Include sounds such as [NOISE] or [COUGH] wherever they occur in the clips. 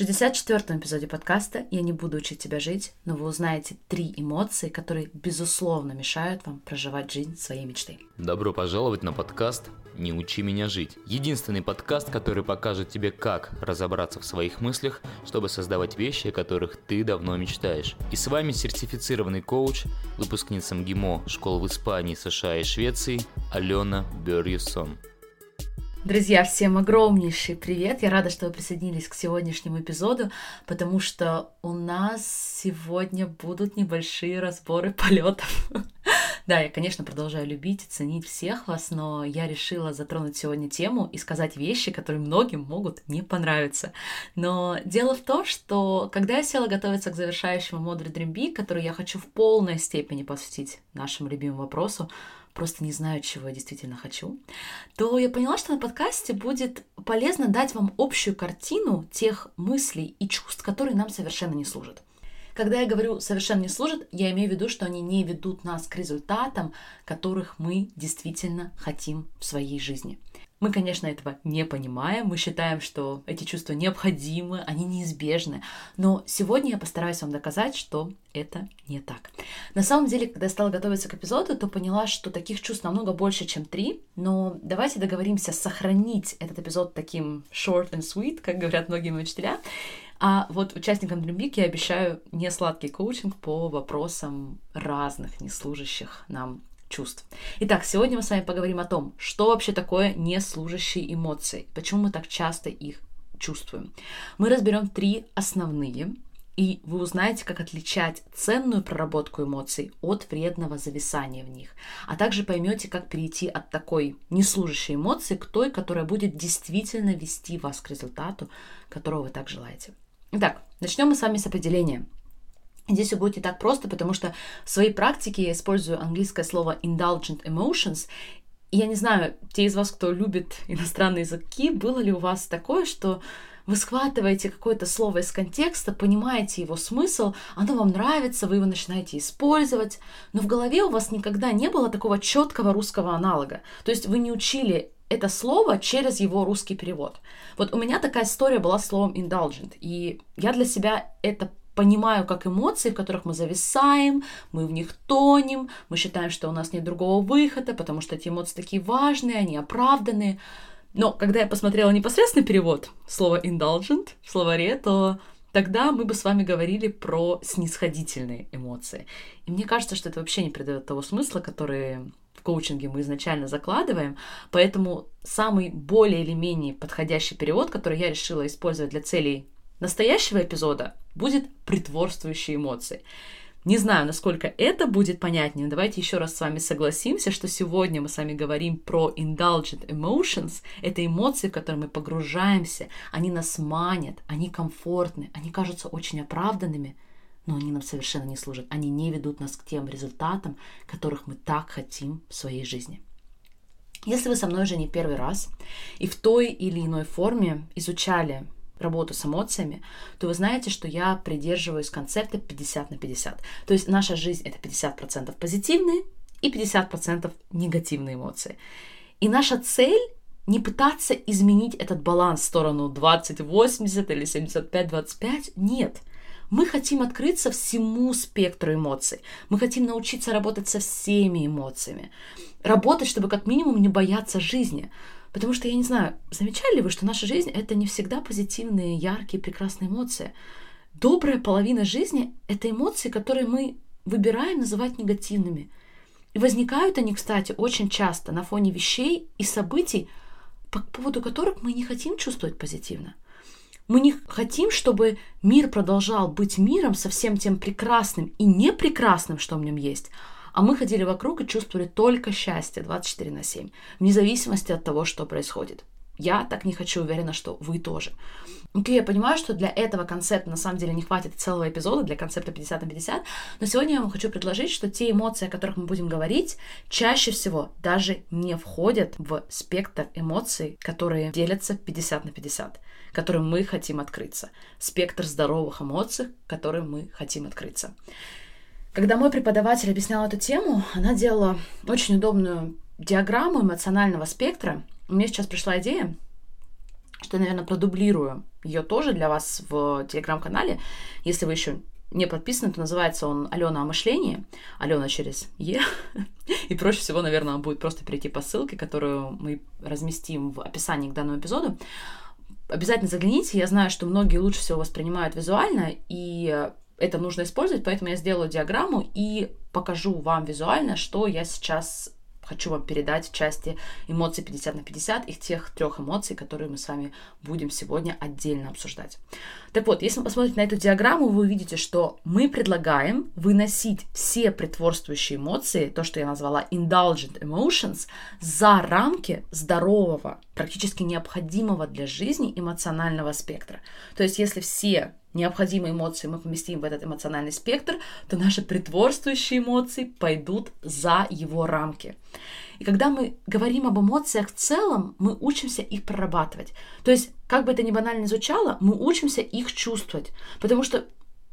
64-м эпизоде подкаста «Я не буду учить тебя жить», но вы узнаете три эмоции, которые, безусловно, мешают вам проживать жизнь своей мечты. Добро пожаловать на подкаст «Не учи меня жить». Единственный подкаст, который покажет тебе, как разобраться в своих мыслях, чтобы создавать вещи, о которых ты давно мечтаешь. И с вами сертифицированный коуч, выпускница МГИМО школ в Испании, США и Швеции Алена Берьюсон. Друзья, всем огромнейший привет! Я рада, что вы присоединились к сегодняшнему эпизоду, потому что у нас сегодня будут небольшие разборы [LAUGHS] полетов. Да, я, конечно, продолжаю любить и ценить всех вас, но я решила затронуть сегодня тему и сказать вещи, которые многим могут не понравиться. Но дело в том, что когда я села готовиться к завершающему модулю Dream Big, который я хочу в полной степени посвятить нашему любимому вопросу, просто не знаю, чего я действительно хочу, то я поняла, что на подкасте будет полезно дать вам общую картину тех мыслей и чувств, которые нам совершенно не служат. Когда я говорю совершенно не служат, я имею в виду, что они не ведут нас к результатам, которых мы действительно хотим в своей жизни. Мы, конечно, этого не понимаем, мы считаем, что эти чувства необходимы, они неизбежны, но сегодня я постараюсь вам доказать, что это не так. На самом деле, когда я стала готовиться к эпизоду, то поняла, что таких чувств намного больше, чем три, но давайте договоримся сохранить этот эпизод таким short and sweet, как говорят многие мои учителя, а вот участникам Dream я обещаю не сладкий коучинг по вопросам разных неслужащих нам чувств. Итак, сегодня мы с вами поговорим о том, что вообще такое неслужащие эмоции, почему мы так часто их чувствуем. Мы разберем три основные, и вы узнаете, как отличать ценную проработку эмоций от вредного зависания в них, а также поймете, как перейти от такой неслужащей эмоции к той, которая будет действительно вести вас к результату, которого вы так желаете. Итак, начнем мы с вами с определения. Здесь все будет не так просто, потому что в своей практике я использую английское слово indulgent emotions. И я не знаю, те из вас, кто любит иностранные языки, было ли у вас такое, что вы схватываете какое-то слово из контекста, понимаете его смысл, оно вам нравится, вы его начинаете использовать, но в голове у вас никогда не было такого четкого русского аналога. То есть вы не учили это слово через его русский перевод. Вот у меня такая история была с словом indulgent, и я для себя это понимаю как эмоции, в которых мы зависаем, мы в них тонем, мы считаем, что у нас нет другого выхода, потому что эти эмоции такие важные, они оправданные. Но когда я посмотрела непосредственный перевод слова indulgent в словаре, то тогда мы бы с вами говорили про снисходительные эмоции. И мне кажется, что это вообще не придает того смысла, который в коучинге мы изначально закладываем, поэтому самый более или менее подходящий перевод, который я решила использовать для целей настоящего эпизода, будет притворствующие эмоции. Не знаю, насколько это будет понятнее, давайте еще раз с вами согласимся, что сегодня мы с вами говорим про indulgent emotions. Это эмоции, в которые мы погружаемся, они нас манят, они комфортны, они кажутся очень оправданными – но они нам совершенно не служат. Они не ведут нас к тем результатам, которых мы так хотим в своей жизни. Если вы со мной уже не первый раз и в той или иной форме изучали работу с эмоциями, то вы знаете, что я придерживаюсь концепта 50 на 50. То есть наша жизнь это 50% позитивные и 50% негативные эмоции. И наша цель не пытаться изменить этот баланс в сторону 20-80 или 75-25. Нет. Мы хотим открыться всему спектру эмоций. Мы хотим научиться работать со всеми эмоциями. Работать, чтобы как минимум не бояться жизни. Потому что, я не знаю, замечали ли вы, что наша жизнь — это не всегда позитивные, яркие, прекрасные эмоции. Добрая половина жизни — это эмоции, которые мы выбираем называть негативными. И возникают они, кстати, очень часто на фоне вещей и событий, по поводу которых мы не хотим чувствовать позитивно. Мы не хотим, чтобы мир продолжал быть миром со всем тем прекрасным и непрекрасным, что в нем есть, а мы ходили вокруг и чувствовали только счастье 24 на 7, вне зависимости от того, что происходит. Я так не хочу, уверена, что вы тоже. Окей, okay, я понимаю, что для этого концепта на самом деле не хватит целого эпизода, для концепта 50 на 50, но сегодня я вам хочу предложить, что те эмоции, о которых мы будем говорить, чаще всего даже не входят в спектр эмоций, которые делятся 50 на 50 которым мы хотим открыться. Спектр здоровых эмоций, которым мы хотим открыться. Когда мой преподаватель объяснял эту тему, она делала очень удобную диаграмму эмоционального спектра. Меня сейчас пришла идея что я, наверное, продублирую ее тоже для вас в телеграм-канале. Если вы еще не подписаны, то называется он Алена о мышлении. Алена через Е. И проще всего, наверное, будет просто перейти по ссылке, которую мы разместим в описании к данному эпизоду. Обязательно загляните. Я знаю, что многие лучше всего воспринимают визуально, и это нужно использовать, поэтому я сделаю диаграмму и покажу вам визуально, что я сейчас хочу вам передать в части эмоций 50 на 50, их тех трех эмоций, которые мы с вами будем сегодня отдельно обсуждать. Так вот, если вы посмотрите на эту диаграмму, вы увидите, что мы предлагаем выносить все притворствующие эмоции, то, что я назвала indulgent emotions, за рамки здорового, практически необходимого для жизни эмоционального спектра. То есть, если все необходимые эмоции мы поместим в этот эмоциональный спектр, то наши притворствующие эмоции пойдут за его рамки. И когда мы говорим об эмоциях в целом, мы учимся их прорабатывать. То есть, как бы это ни банально звучало, мы учимся их чувствовать. Потому что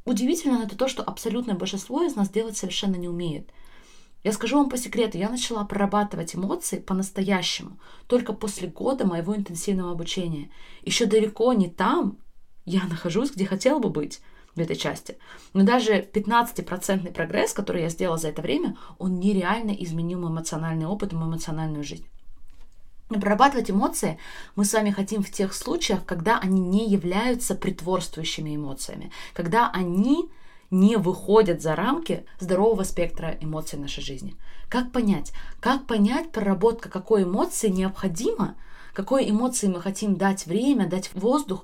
удивительно это то, что абсолютное большинство из нас делать совершенно не умеет. Я скажу вам по секрету, я начала прорабатывать эмоции по-настоящему только после года моего интенсивного обучения. Еще далеко не там, я нахожусь, где хотела бы быть в этой части. Но даже 15% прогресс, который я сделала за это время, он нереально изменил мой эмоциональный опыт и мою эмоциональную жизнь. Прорабатывать эмоции мы с вами хотим в тех случаях, когда они не являются притворствующими эмоциями, когда они не выходят за рамки здорового спектра эмоций в нашей жизни. Как понять? Как понять, проработка какой эмоции необходима, какой эмоции мы хотим дать время, дать воздух,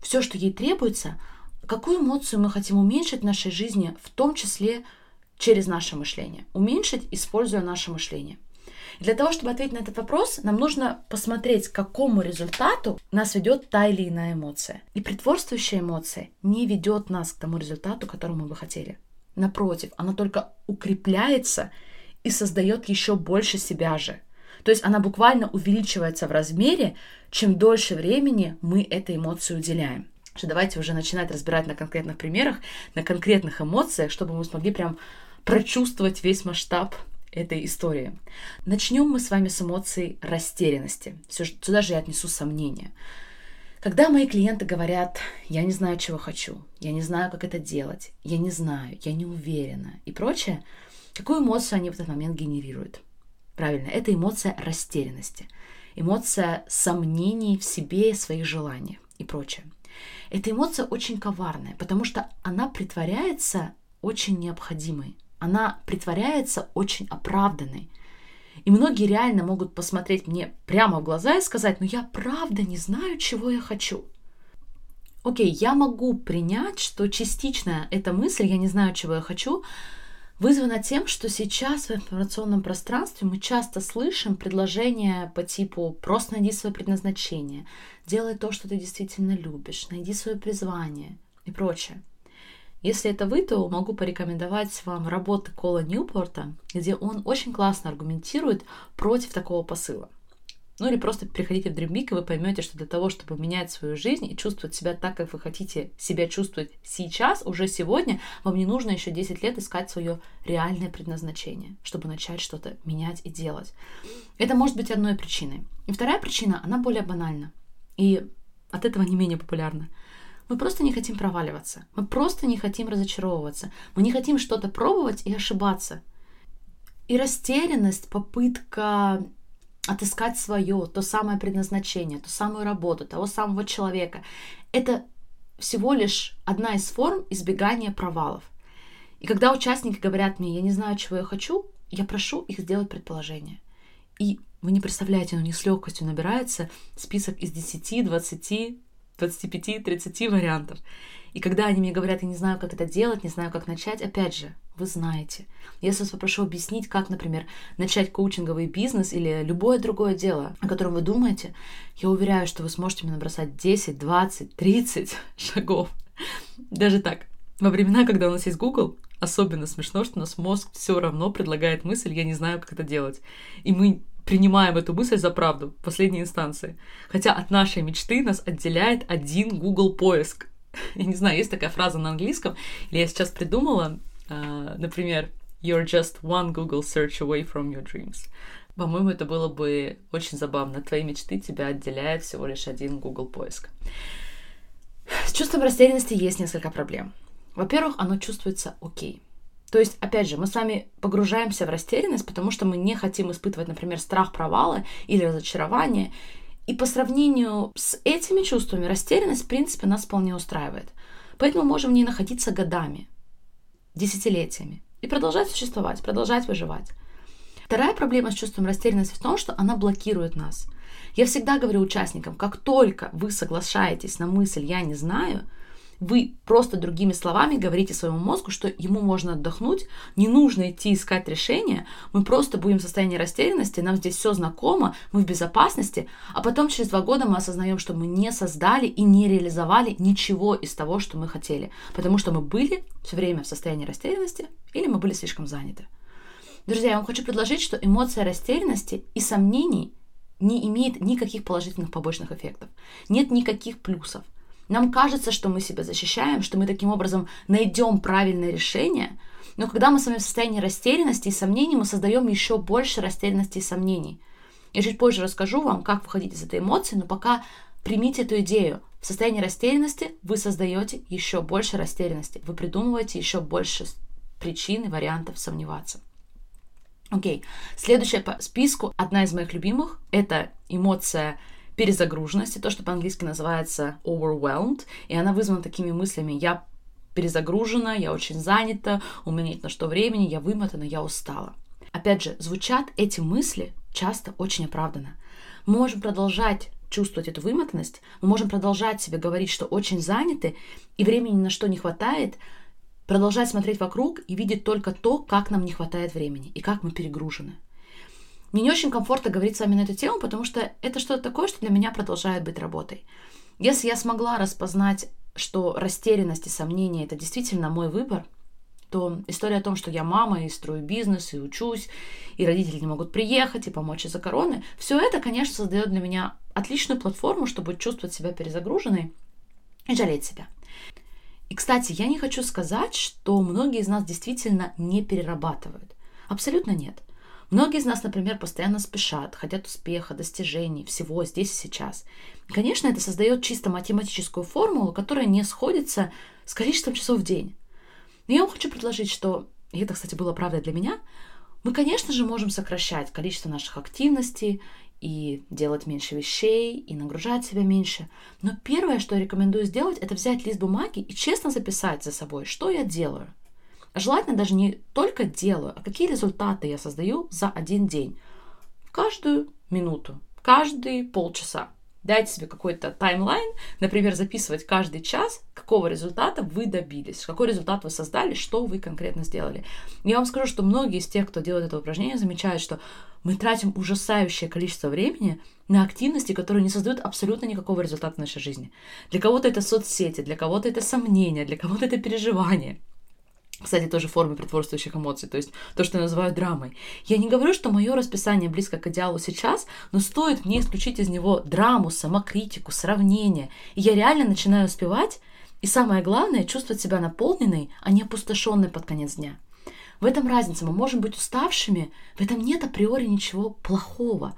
все, что ей требуется, какую эмоцию мы хотим уменьшить в нашей жизни, в том числе через наше мышление. Уменьшить, используя наше мышление. И для того, чтобы ответить на этот вопрос, нам нужно посмотреть, к какому результату нас ведет та или иная эмоция. И притворствующая эмоция не ведет нас к тому результату, которому мы бы хотели. Напротив, она только укрепляется и создает еще больше себя же. То есть она буквально увеличивается в размере, чем дольше времени мы этой эмоции уделяем. Что давайте уже начинать разбирать на конкретных примерах, на конкретных эмоциях, чтобы мы смогли прям прочувствовать весь масштаб этой истории. Начнем мы с вами с эмоций растерянности. Сюда же я отнесу сомнения. Когда мои клиенты говорят, я не знаю, чего хочу, я не знаю, как это делать, я не знаю, я не уверена и прочее, какую эмоцию они в этот момент генерируют? Правильно, это эмоция растерянности, эмоция сомнений в себе, своих желаниях и прочее. Эта эмоция очень коварная, потому что она притворяется очень необходимой, она притворяется очень оправданной. И многие реально могут посмотреть мне прямо в глаза и сказать, ну я правда не знаю, чего я хочу. Окей, я могу принять, что частично эта мысль, я не знаю, чего я хочу, вызвано тем, что сейчас в информационном пространстве мы часто слышим предложения по типу «просто найди свое предназначение», «делай то, что ты действительно любишь», «найди свое призвание» и прочее. Если это вы, то могу порекомендовать вам работы Кола Ньюпорта, где он очень классно аргументирует против такого посыла. Ну или просто приходите в Dream Big, и вы поймете, что для того, чтобы менять свою жизнь и чувствовать себя так, как вы хотите себя чувствовать сейчас, уже сегодня, вам не нужно еще 10 лет искать свое реальное предназначение, чтобы начать что-то менять и делать. Это может быть одной причиной. И вторая причина, она более банальна. И от этого не менее популярна. Мы просто не хотим проваливаться. Мы просто не хотим разочаровываться. Мы не хотим что-то пробовать и ошибаться. И растерянность, попытка отыскать свое, то самое предназначение, ту самую работу, того самого человека. Это всего лишь одна из форм избегания провалов. И когда участники говорят мне, я не знаю, чего я хочу, я прошу их сделать предположение. И вы не представляете, но не с легкостью набирается список из 10, 20, 25, 30 вариантов. И когда они мне говорят, я не знаю, как это делать, не знаю, как начать, опять же, вы знаете. Если вас попрошу объяснить, как, например, начать коучинговый бизнес или любое другое дело, о котором вы думаете, я уверяю, что вы сможете мне набросать 10, 20, 30 шагов. Даже так. Во времена, когда у нас есть Google, особенно смешно, что у нас мозг все равно предлагает мысль, я не знаю, как это делать. И мы принимаем эту мысль за правду в последней инстанции. Хотя от нашей мечты нас отделяет один Google поиск. [LAUGHS] Я не знаю, есть такая фраза на английском, или я сейчас придумала, uh, например, You're just one Google search away from your dreams. По-моему, это было бы очень забавно. Твои мечты тебя отделяет всего лишь один Google поиск. С чувством растерянности есть несколько проблем. Во-первых, оно чувствуется окей. То есть, опять же, мы с вами погружаемся в растерянность, потому что мы не хотим испытывать, например, страх провала или разочарование. И по сравнению с этими чувствами растерянность, в принципе, нас вполне устраивает. Поэтому можем в ней находиться годами, десятилетиями и продолжать существовать, продолжать выживать. Вторая проблема с чувством растерянности в том, что она блокирует нас. Я всегда говорю участникам, как только вы соглашаетесь на мысль «я не знаю», вы просто другими словами говорите своему мозгу, что ему можно отдохнуть, не нужно идти искать решение, мы просто будем в состоянии растерянности, нам здесь все знакомо, мы в безопасности, а потом через два года мы осознаем, что мы не создали и не реализовали ничего из того, что мы хотели, потому что мы были все время в состоянии растерянности или мы были слишком заняты. Друзья, я вам хочу предложить, что эмоция растерянности и сомнений не имеет никаких положительных побочных эффектов. Нет никаких плюсов. Нам кажется, что мы себя защищаем, что мы таким образом найдем правильное решение, но когда мы с вами в состоянии растерянности и сомнений, мы создаем еще больше растерянности и сомнений. Я чуть позже расскажу вам, как выходить из этой эмоции, но пока примите эту идею. В состоянии растерянности вы создаете еще больше растерянности, вы придумываете еще больше причин и вариантов сомневаться. Окей, следующая по списку, одна из моих любимых, это эмоция перезагруженности, то, что по-английски называется overwhelmed, и она вызвана такими мыслями «я перезагружена, я очень занята, у меня нет на что времени, я вымотана, я устала». Опять же, звучат эти мысли часто очень оправданно. Мы можем продолжать чувствовать эту вымотанность, мы можем продолжать себе говорить, что очень заняты, и времени на что не хватает, продолжать смотреть вокруг и видеть только то, как нам не хватает времени и как мы перегружены. Мне не очень комфортно говорить с вами на эту тему, потому что это что-то такое, что для меня продолжает быть работой. Если я смогла распознать, что растерянность и сомнение – это действительно мой выбор, то история о том, что я мама и строю бизнес, и учусь, и родители не могут приехать и помочь из-за короны, все это, конечно, создает для меня отличную платформу, чтобы чувствовать себя перезагруженной и жалеть себя. И, кстати, я не хочу сказать, что многие из нас действительно не перерабатывают. Абсолютно нет. Многие из нас, например, постоянно спешат, хотят успеха, достижений, всего здесь и сейчас. Конечно, это создает чисто математическую формулу, которая не сходится с количеством часов в день. Но я вам хочу предложить, что, и это, кстати, было правдой для меня, мы, конечно же, можем сокращать количество наших активностей и делать меньше вещей, и нагружать себя меньше. Но первое, что я рекомендую сделать, это взять лист бумаги и честно записать за собой, что я делаю. Желательно даже не только делаю, а какие результаты я создаю за один день. Каждую минуту, каждые полчаса. Дайте себе какой-то таймлайн, например, записывать каждый час, какого результата вы добились, какой результат вы создали, что вы конкретно сделали. Я вам скажу, что многие из тех, кто делает это упражнение, замечают, что мы тратим ужасающее количество времени на активности, которые не создают абсолютно никакого результата в нашей жизни. Для кого-то это соцсети, для кого-то это сомнения, для кого-то это переживания. Кстати, тоже формы притворствующих эмоций, то есть то, что я называю драмой. Я не говорю, что мое расписание близко к идеалу сейчас, но стоит мне исключить из него драму, самокритику, сравнение, и я реально начинаю успевать, и самое главное, чувствовать себя наполненной, а не опустошенной под конец дня. В этом разница. Мы можем быть уставшими, в этом нет априори ничего плохого.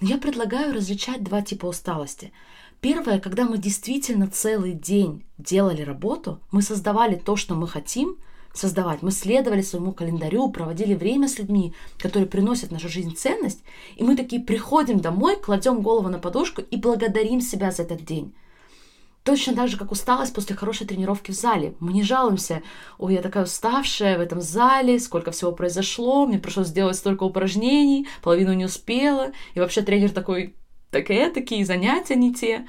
Но я предлагаю различать два типа усталости. Первое, когда мы действительно целый день делали работу, мы создавали то, что мы хотим – создавать. Мы следовали своему календарю, проводили время с людьми, которые приносят в нашу жизнь ценность, и мы такие приходим домой, кладем голову на подушку и благодарим себя за этот день. Точно так же, как усталость после хорошей тренировки в зале. Мы не жалуемся, ой, я такая уставшая в этом зале, сколько всего произошло, мне пришлось сделать столько упражнений, половину не успела, и вообще тренер такой, так и такие занятия не те.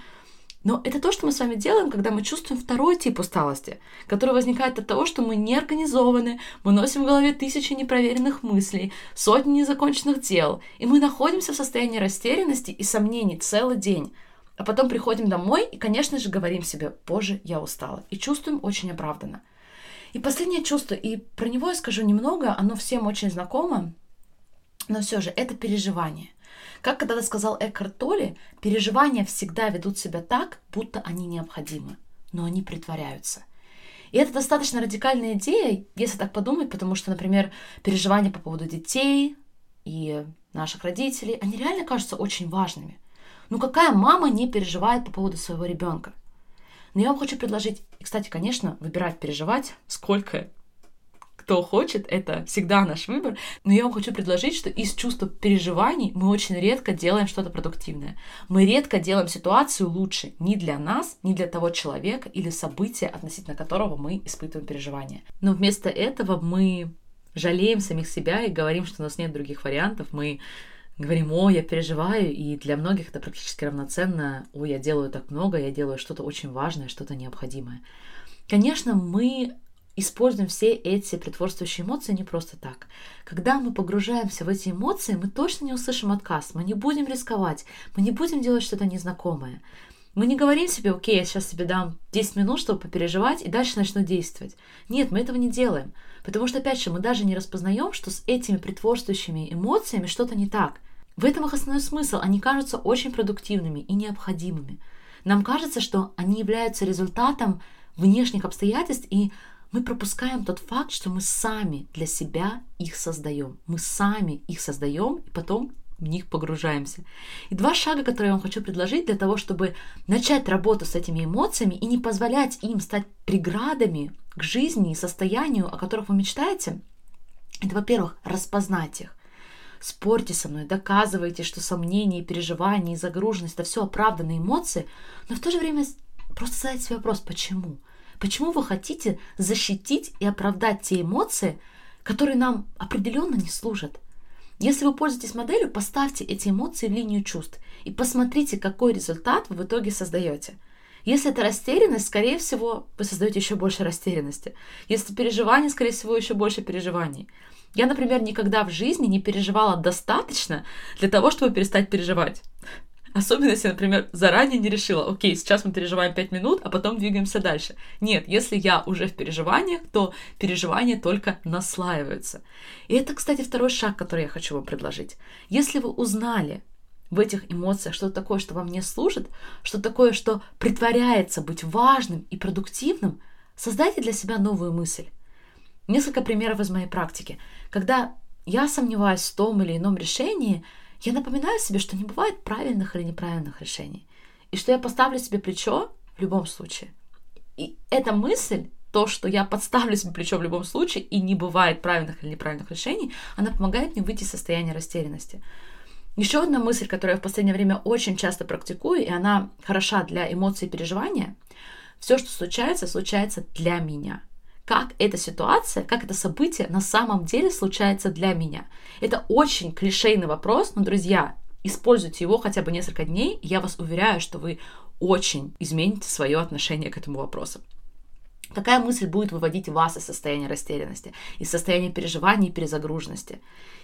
Но это то, что мы с вами делаем, когда мы чувствуем второй тип усталости, который возникает от того, что мы не организованы, мы носим в голове тысячи непроверенных мыслей, сотни незаконченных дел, и мы находимся в состоянии растерянности и сомнений целый день. А потом приходим домой и, конечно же, говорим себе, боже, я устала. И чувствуем очень оправданно. И последнее чувство, и про него я скажу немного, оно всем очень знакомо, но все же это переживание – как когда-то сказал Экхарт Толли, переживания всегда ведут себя так, будто они необходимы, но они притворяются. И это достаточно радикальная идея, если так подумать, потому что, например, переживания по поводу детей, и наших родителей, они реально кажутся очень важными. Ну какая мама не переживает по поводу своего ребенка? Но я вам хочу предложить, и, кстати, конечно, выбирать переживать, сколько кто хочет, это всегда наш выбор. Но я вам хочу предложить, что из чувства переживаний мы очень редко делаем что-то продуктивное. Мы редко делаем ситуацию лучше ни для нас, ни для того человека или события, относительно которого мы испытываем переживания. Но вместо этого мы жалеем самих себя и говорим, что у нас нет других вариантов. Мы говорим, о, я переживаю, и для многих это практически равноценно, о, я делаю так много, я делаю что-то очень важное, что-то необходимое. Конечно, мы используем все эти притворствующие эмоции не просто так. Когда мы погружаемся в эти эмоции, мы точно не услышим отказ, мы не будем рисковать, мы не будем делать что-то незнакомое. Мы не говорим себе, окей, я сейчас себе дам 10 минут, чтобы попереживать, и дальше начну действовать. Нет, мы этого не делаем. Потому что, опять же, мы даже не распознаем, что с этими притворствующими эмоциями что-то не так. В этом их основной смысл. Они кажутся очень продуктивными и необходимыми. Нам кажется, что они являются результатом внешних обстоятельств, и мы пропускаем тот факт, что мы сами для себя их создаем. Мы сами их создаем и потом в них погружаемся. И два шага, которые я вам хочу предложить для того, чтобы начать работу с этими эмоциями и не позволять им стать преградами к жизни и состоянию, о которых вы мечтаете, это, во-первых, распознать их. Спорьте со мной, доказывайте, что сомнения, переживания и загруженность – это все оправданные эмоции, но в то же время просто задайте себе вопрос, почему? Почему вы хотите защитить и оправдать те эмоции, которые нам определенно не служат? Если вы пользуетесь моделью, поставьте эти эмоции в линию чувств и посмотрите, какой результат вы в итоге создаете. Если это растерянность, скорее всего, вы создаете еще больше растерянности. Если переживание, скорее всего, еще больше переживаний. Я, например, никогда в жизни не переживала достаточно для того, чтобы перестать переживать. Особенно, если, например, заранее не решила, окей, сейчас мы переживаем 5 минут, а потом двигаемся дальше. Нет, если я уже в переживаниях, то переживания только наслаиваются. И это, кстати, второй шаг, который я хочу вам предложить. Если вы узнали в этих эмоциях что такое, что вам не служит, что такое, что притворяется быть важным и продуктивным, создайте для себя новую мысль. Несколько примеров из моей практики. Когда я сомневаюсь в том или ином решении – я напоминаю себе, что не бывает правильных или неправильных решений. И что я поставлю себе плечо в любом случае. И эта мысль, то, что я подставлю себе плечо в любом случае, и не бывает правильных или неправильных решений, она помогает мне выйти из состояния растерянности. Еще одна мысль, которую я в последнее время очень часто практикую, и она хороша для эмоций и переживания. Все, что случается, случается для меня как эта ситуация, как это событие на самом деле случается для меня. Это очень клишейный вопрос, но, друзья, используйте его хотя бы несколько дней, я вас уверяю, что вы очень измените свое отношение к этому вопросу. Какая мысль будет выводить вас из состояния растерянности, из состояния переживания и перезагруженности?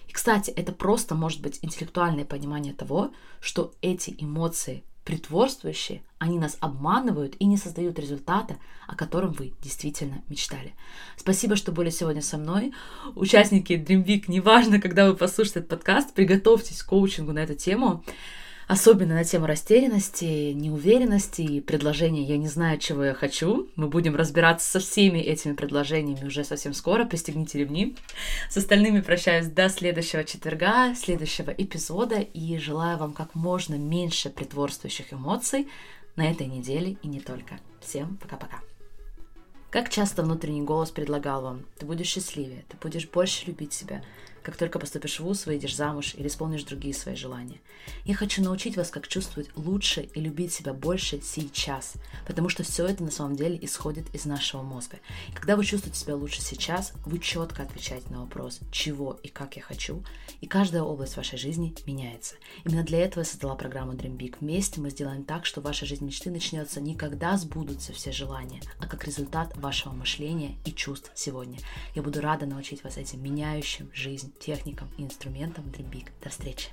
И, кстати, это просто может быть интеллектуальное понимание того, что эти эмоции притворствующие, они нас обманывают и не создают результата, о котором вы действительно мечтали. Спасибо, что были сегодня со мной. Участники Dream Week, неважно, когда вы послушаете этот подкаст, приготовьтесь к коучингу на эту тему особенно на тему растерянности, неуверенности и предложения «я не знаю, чего я хочу». Мы будем разбираться со всеми этими предложениями уже совсем скоро. Пристегните ремни. С остальными прощаюсь до следующего четверга, следующего эпизода и желаю вам как можно меньше притворствующих эмоций на этой неделе и не только. Всем пока-пока. Как часто внутренний голос предлагал вам, ты будешь счастливее, ты будешь больше любить себя, как только поступишь в ВУЗ, выйдешь замуж или исполнишь другие свои желания. Я хочу научить вас, как чувствовать лучше и любить себя больше сейчас, потому что все это на самом деле исходит из нашего мозга. И когда вы чувствуете себя лучше сейчас, вы четко отвечаете на вопрос, чего и как я хочу, и каждая область вашей жизни меняется. Именно для этого я создала программу Dream Big. Вместе мы сделаем так, что ваша жизнь мечты начнется не когда сбудутся все желания, а как результат вашего мышления и чувств сегодня. Я буду рада научить вас этим меняющим жизнь техникам и инструментам Dream Big. До встречи!